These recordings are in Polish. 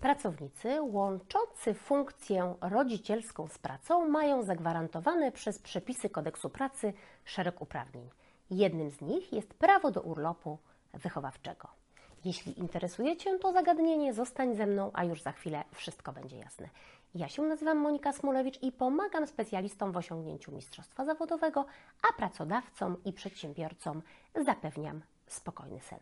Pracownicy łączący funkcję rodzicielską z pracą mają zagwarantowane przez przepisy kodeksu pracy szereg uprawnień. Jednym z nich jest prawo do urlopu wychowawczego. Jeśli interesuje Cię to zagadnienie, zostań ze mną, a już za chwilę wszystko będzie jasne. Ja się nazywam Monika Smulewicz i pomagam specjalistom w osiągnięciu mistrzostwa zawodowego, a pracodawcom i przedsiębiorcom zapewniam spokojny sen.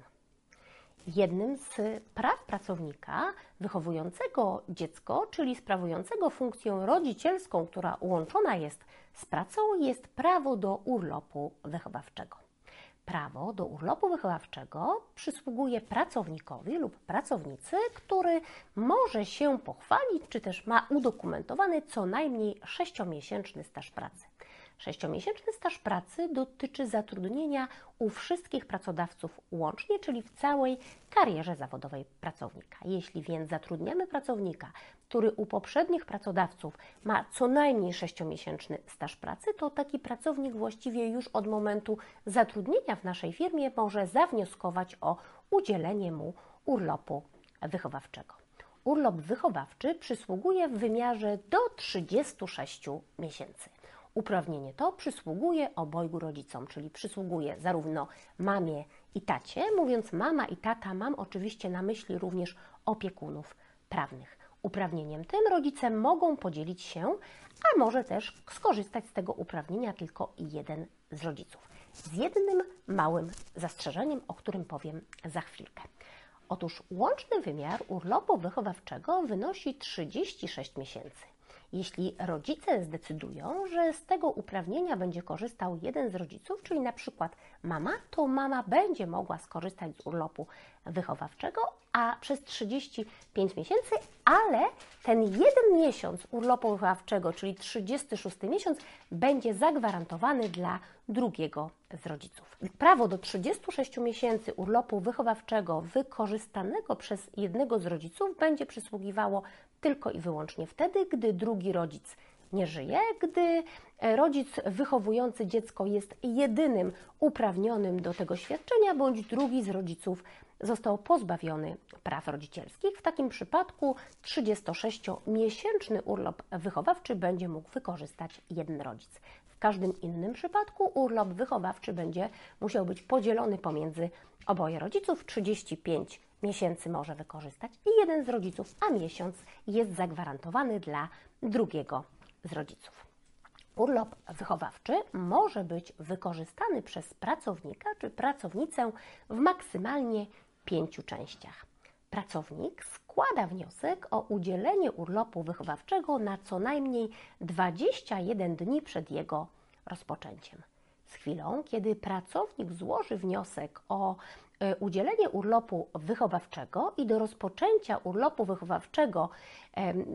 Jednym z praw pracownika wychowującego dziecko, czyli sprawującego funkcję rodzicielską, która łączona jest z pracą, jest prawo do urlopu wychowawczego. Prawo do urlopu wychowawczego przysługuje pracownikowi lub pracownicy, który może się pochwalić, czy też ma udokumentowany co najmniej sześciomiesięczny staż pracy. Sześciomiesięczny staż pracy dotyczy zatrudnienia u wszystkich pracodawców łącznie, czyli w całej karierze zawodowej pracownika. Jeśli więc zatrudniamy pracownika, który u poprzednich pracodawców ma co najmniej sześciomiesięczny staż pracy, to taki pracownik właściwie już od momentu zatrudnienia w naszej firmie może zawnioskować o udzielenie mu urlopu wychowawczego. Urlop wychowawczy przysługuje w wymiarze do 36 miesięcy. Uprawnienie to przysługuje obojgu rodzicom, czyli przysługuje zarówno mamie i tacie. Mówiąc mama i tata, mam oczywiście na myśli również opiekunów prawnych. Uprawnieniem tym rodzice mogą podzielić się, a może też skorzystać z tego uprawnienia tylko jeden z rodziców. Z jednym małym zastrzeżeniem, o którym powiem za chwilkę. Otóż łączny wymiar urlopu wychowawczego wynosi 36 miesięcy. Jeśli rodzice zdecydują, że z tego uprawnienia będzie korzystał jeden z rodziców, czyli na przykład mama, to mama będzie mogła skorzystać z urlopu wychowawczego, a przez 35 miesięcy, ale ten jeden miesiąc urlopu wychowawczego, czyli 36 miesiąc, będzie zagwarantowany dla drugiego z rodziców. Prawo do 36 miesięcy urlopu wychowawczego wykorzystanego przez jednego z rodziców będzie przysługiwało tylko i wyłącznie wtedy, gdy drugi rodzic nie żyje, gdy e, rodzic wychowujący dziecko jest jedynym uprawnionym do tego świadczenia, bądź drugi z rodziców został pozbawiony praw rodzicielskich. W takim przypadku 36-miesięczny urlop wychowawczy będzie mógł wykorzystać jeden rodzic. W każdym innym przypadku urlop wychowawczy będzie musiał być podzielony pomiędzy oboje rodziców 35 miesięcy może wykorzystać i jeden z rodziców, a miesiąc jest zagwarantowany dla drugiego z rodziców. Urlop wychowawczy może być wykorzystany przez pracownika czy pracownicę w maksymalnie pięciu częściach. Pracownik składa wniosek o udzielenie urlopu wychowawczego na co najmniej 21 dni przed jego rozpoczęciem. Z chwilą, kiedy pracownik złoży wniosek o udzielenie urlopu wychowawczego i do rozpoczęcia urlopu wychowawczego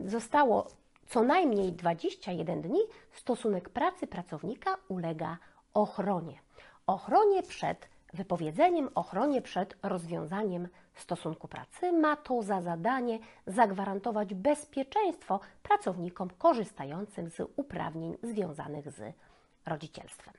zostało co najmniej 21 dni, stosunek pracy pracownika ulega ochronie. Ochronie przed wypowiedzeniem, ochronie przed rozwiązaniem stosunku pracy. Ma to za zadanie zagwarantować bezpieczeństwo pracownikom korzystającym z uprawnień związanych z rodzicielstwem.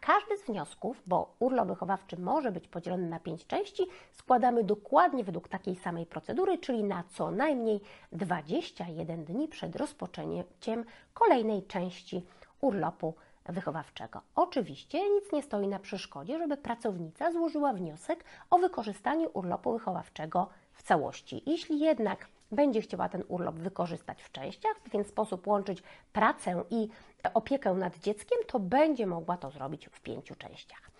Każdy z wniosków, bo urlop wychowawczy może być podzielony na pięć części, składamy dokładnie według takiej samej procedury, czyli na co najmniej 21 dni przed rozpoczęciem kolejnej części urlopu wychowawczego. Oczywiście nic nie stoi na przeszkodzie, żeby pracownica złożyła wniosek o wykorzystanie urlopu wychowawczego w całości. Jeśli jednak będzie chciała ten urlop wykorzystać w częściach, w ten sposób łączyć pracę i opiekę nad dzieckiem, to będzie mogła to zrobić w pięciu częściach.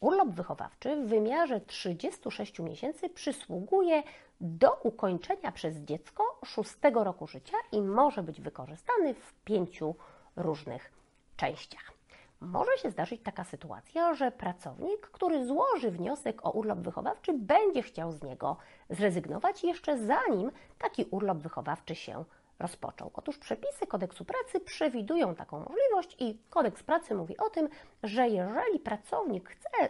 Urlop wychowawczy w wymiarze 36 miesięcy przysługuje do ukończenia przez dziecko szóstego roku życia i może być wykorzystany w pięciu różnych częściach. Może się zdarzyć taka sytuacja, że pracownik, który złoży wniosek o urlop wychowawczy, będzie chciał z niego zrezygnować jeszcze zanim taki urlop wychowawczy się rozpoczął. Otóż przepisy kodeksu pracy przewidują taką możliwość i kodeks pracy mówi o tym, że jeżeli pracownik chce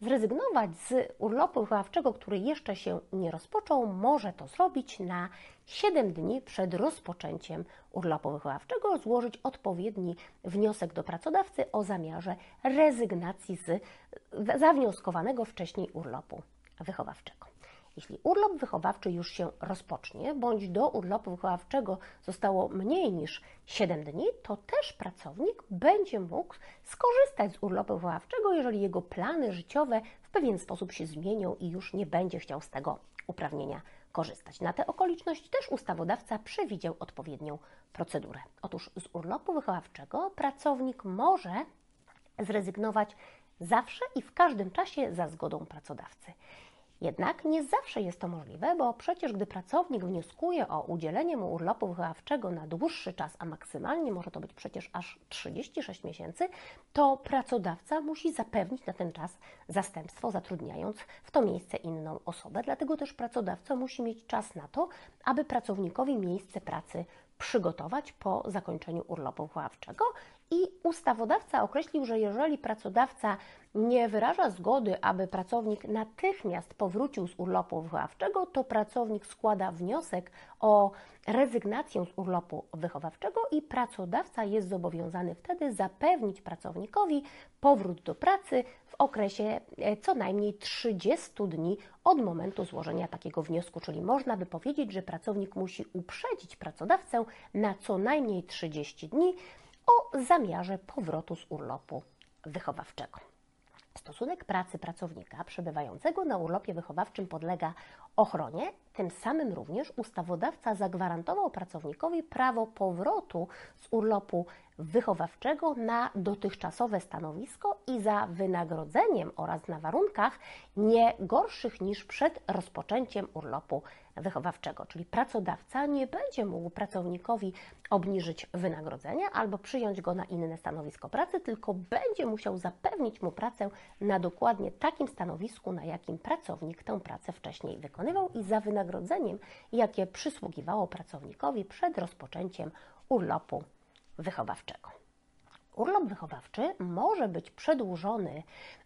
zrezygnować z urlopu wychowawczego, który jeszcze się nie rozpoczął, może to zrobić na 7 dni przed rozpoczęciem urlopu wychowawczego, złożyć odpowiedni wniosek do pracodawcy o zamiarze rezygnacji z zawnioskowanego wcześniej urlopu wychowawczego. Jeśli urlop wychowawczy już się rozpocznie, bądź do urlopu wychowawczego zostało mniej niż 7 dni, to też pracownik będzie mógł skorzystać z urlopu wychowawczego, jeżeli jego plany życiowe w pewien sposób się zmienią i już nie będzie chciał z tego uprawnienia korzystać. Na tę okoliczność też ustawodawca przewidział odpowiednią procedurę. Otóż z urlopu wychowawczego pracownik może zrezygnować zawsze i w każdym czasie za zgodą pracodawcy. Jednak nie zawsze jest to możliwe, bo przecież gdy pracownik wnioskuje o udzielenie mu urlopu wychowawczego na dłuższy czas, a maksymalnie może to być przecież aż 36 miesięcy, to pracodawca musi zapewnić na ten czas zastępstwo, zatrudniając w to miejsce inną osobę. Dlatego też pracodawca musi mieć czas na to, aby pracownikowi miejsce pracy przygotować po zakończeniu urlopu wychowawczego. I ustawodawca określił, że jeżeli pracodawca nie wyraża zgody, aby pracownik natychmiast powrócił z urlopu wychowawczego, to pracownik składa wniosek o rezygnację z urlopu wychowawczego i pracodawca jest zobowiązany wtedy zapewnić pracownikowi powrót do pracy okresie e, co najmniej 30 dni od momentu złożenia takiego wniosku, czyli można by powiedzieć, że pracownik musi uprzedzić pracodawcę na co najmniej 30 dni o zamiarze powrotu z urlopu wychowawczego. Stosunek pracy pracownika przebywającego na urlopie wychowawczym podlega ochronie, tym samym również ustawodawca zagwarantował pracownikowi prawo powrotu z urlopu wychowawczego na dotychczasowe stanowisko i za wynagrodzeniem oraz na warunkach nie gorszych niż przed rozpoczęciem urlopu wychowawczego. Czyli pracodawca nie będzie mógł pracownikowi obniżyć wynagrodzenia albo przyjąć go na inne stanowisko pracy, tylko będzie musiał zapewnić mu pracę na dokładnie takim stanowisku, na jakim pracownik tę pracę wcześniej wykonywał i za wynagrodzeniem, jakie przysługiwało pracownikowi przed rozpoczęciem urlopu wychowawczego. Urlop wychowawczy może być przedłużony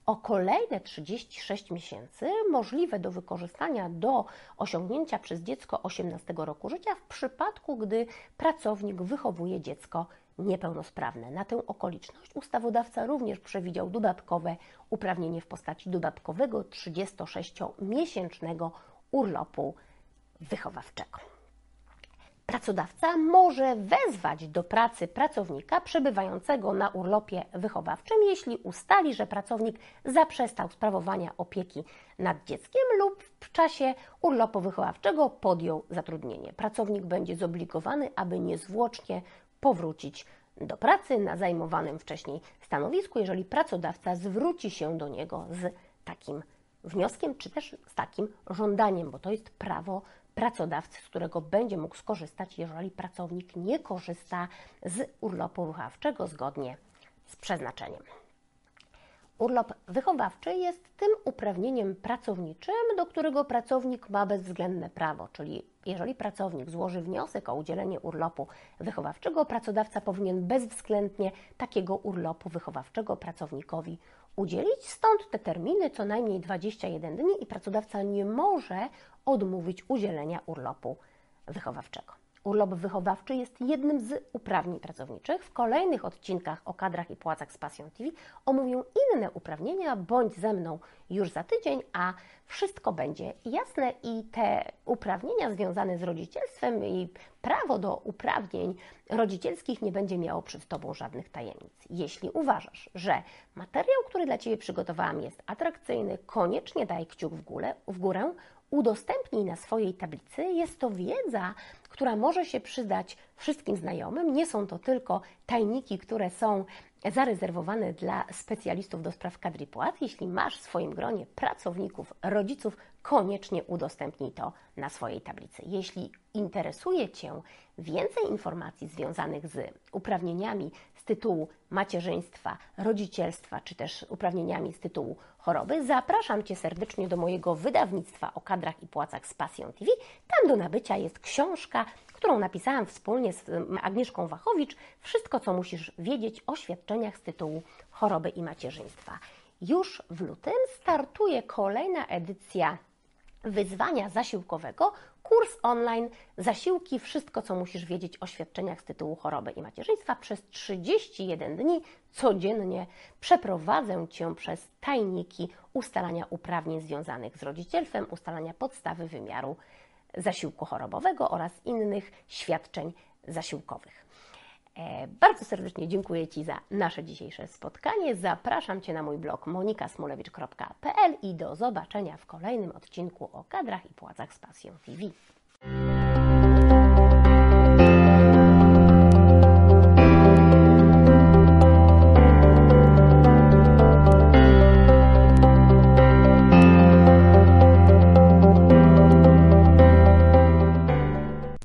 o kolejne 36 miesięcy, możliwe do wykorzystania do osiągnięcia przez dziecko 18 roku życia, w przypadku gdy pracownik wychowuje dziecko niepełnosprawne. Na tę okoliczność ustawodawca również przewidział dodatkowe uprawnienie w postaci dodatkowego 36-miesięcznego urlopu wychowawczego. Pracodawca może wezwać do pracy pracownika przebywającego na urlopie wychowawczym, jeśli ustali, że pracownik zaprzestał sprawowania opieki nad dzieckiem lub w czasie urlopu wychowawczego podjął zatrudnienie. Pracownik będzie zobligowany, aby niezwłocznie powrócić do pracy na zajmowanym wcześniej stanowisku, jeżeli pracodawca zwróci się do niego z takim wnioskiem, czy też z takim żądaniem, bo to jest prawo pracodawcy, z którego będzie mógł skorzystać, jeżeli pracownik nie korzysta z urlopu wychowawczego zgodnie z przeznaczeniem. Urlop wychowawczy jest tym uprawnieniem pracowniczym, do którego pracownik ma bezwzględne prawo, czyli jeżeli pracownik złoży wniosek o udzielenie urlopu wychowawczego, pracodawca powinien bezwzględnie takiego urlopu wychowawczego pracownikowi udzielić. Stąd te terminy co najmniej 21 dni i pracodawca nie może odmówić udzielenia urlopu wychowawczego. Urlop wychowawczy jest jednym z uprawnień pracowniczych. W kolejnych odcinkach o kadrach i płacach z Passion TV omówię inne uprawnienia, bądź ze mną już za tydzień, a wszystko będzie jasne i te uprawnienia związane z rodzicielstwem i prawo do uprawnień rodzicielskich nie będzie miało przed Tobą żadnych tajemnic. Jeśli uważasz, że materiał, który dla Ciebie przygotowałam jest atrakcyjny, koniecznie daj kciuk w górę, w górę udostępnij na swojej tablicy. Jest to wiedza, która może się przydać wszystkim znajomym. Nie są to tylko tajniki, które są zarezerwowane dla specjalistów do spraw kadr i płac. Jeśli masz w swoim gronie pracowników, rodziców, koniecznie udostępnij to na swojej tablicy. Jeśli interesuje Cię więcej informacji związanych z uprawnieniami z tytułu macierzyństwa, rodzicielstwa, czy też uprawnieniami z tytułu choroby, zapraszam Cię serdecznie do mojego wydawnictwa o kadrach i płacach z Passion TV. Tam do nabycia jest książka, którą napisałam wspólnie z Agnieszką Wachowicz. Wszystko, co musisz wiedzieć o świadczeniach z tytułu choroby i macierzyństwa. Już w lutym startuje kolejna edycja wyzwania zasiłkowego, kurs online, zasiłki, wszystko co musisz wiedzieć o świadczeniach z tytułu choroby i macierzyństwa. Przez 31 dni codziennie przeprowadzę Cię przez tajniki ustalania uprawnień związanych z rodzicielstwem, ustalania podstawy wymiaru zasiłku chorobowego oraz innych świadczeń zasiłkowych. E, Bardzo serdecznie dziękuję Ci za nasze dzisiejsze spotkanie. Zapraszam Cię na mój blog monikasmulewicz.pl i do zobaczenia w kolejnym odcinku o kadrach i płacach z Pasją TV.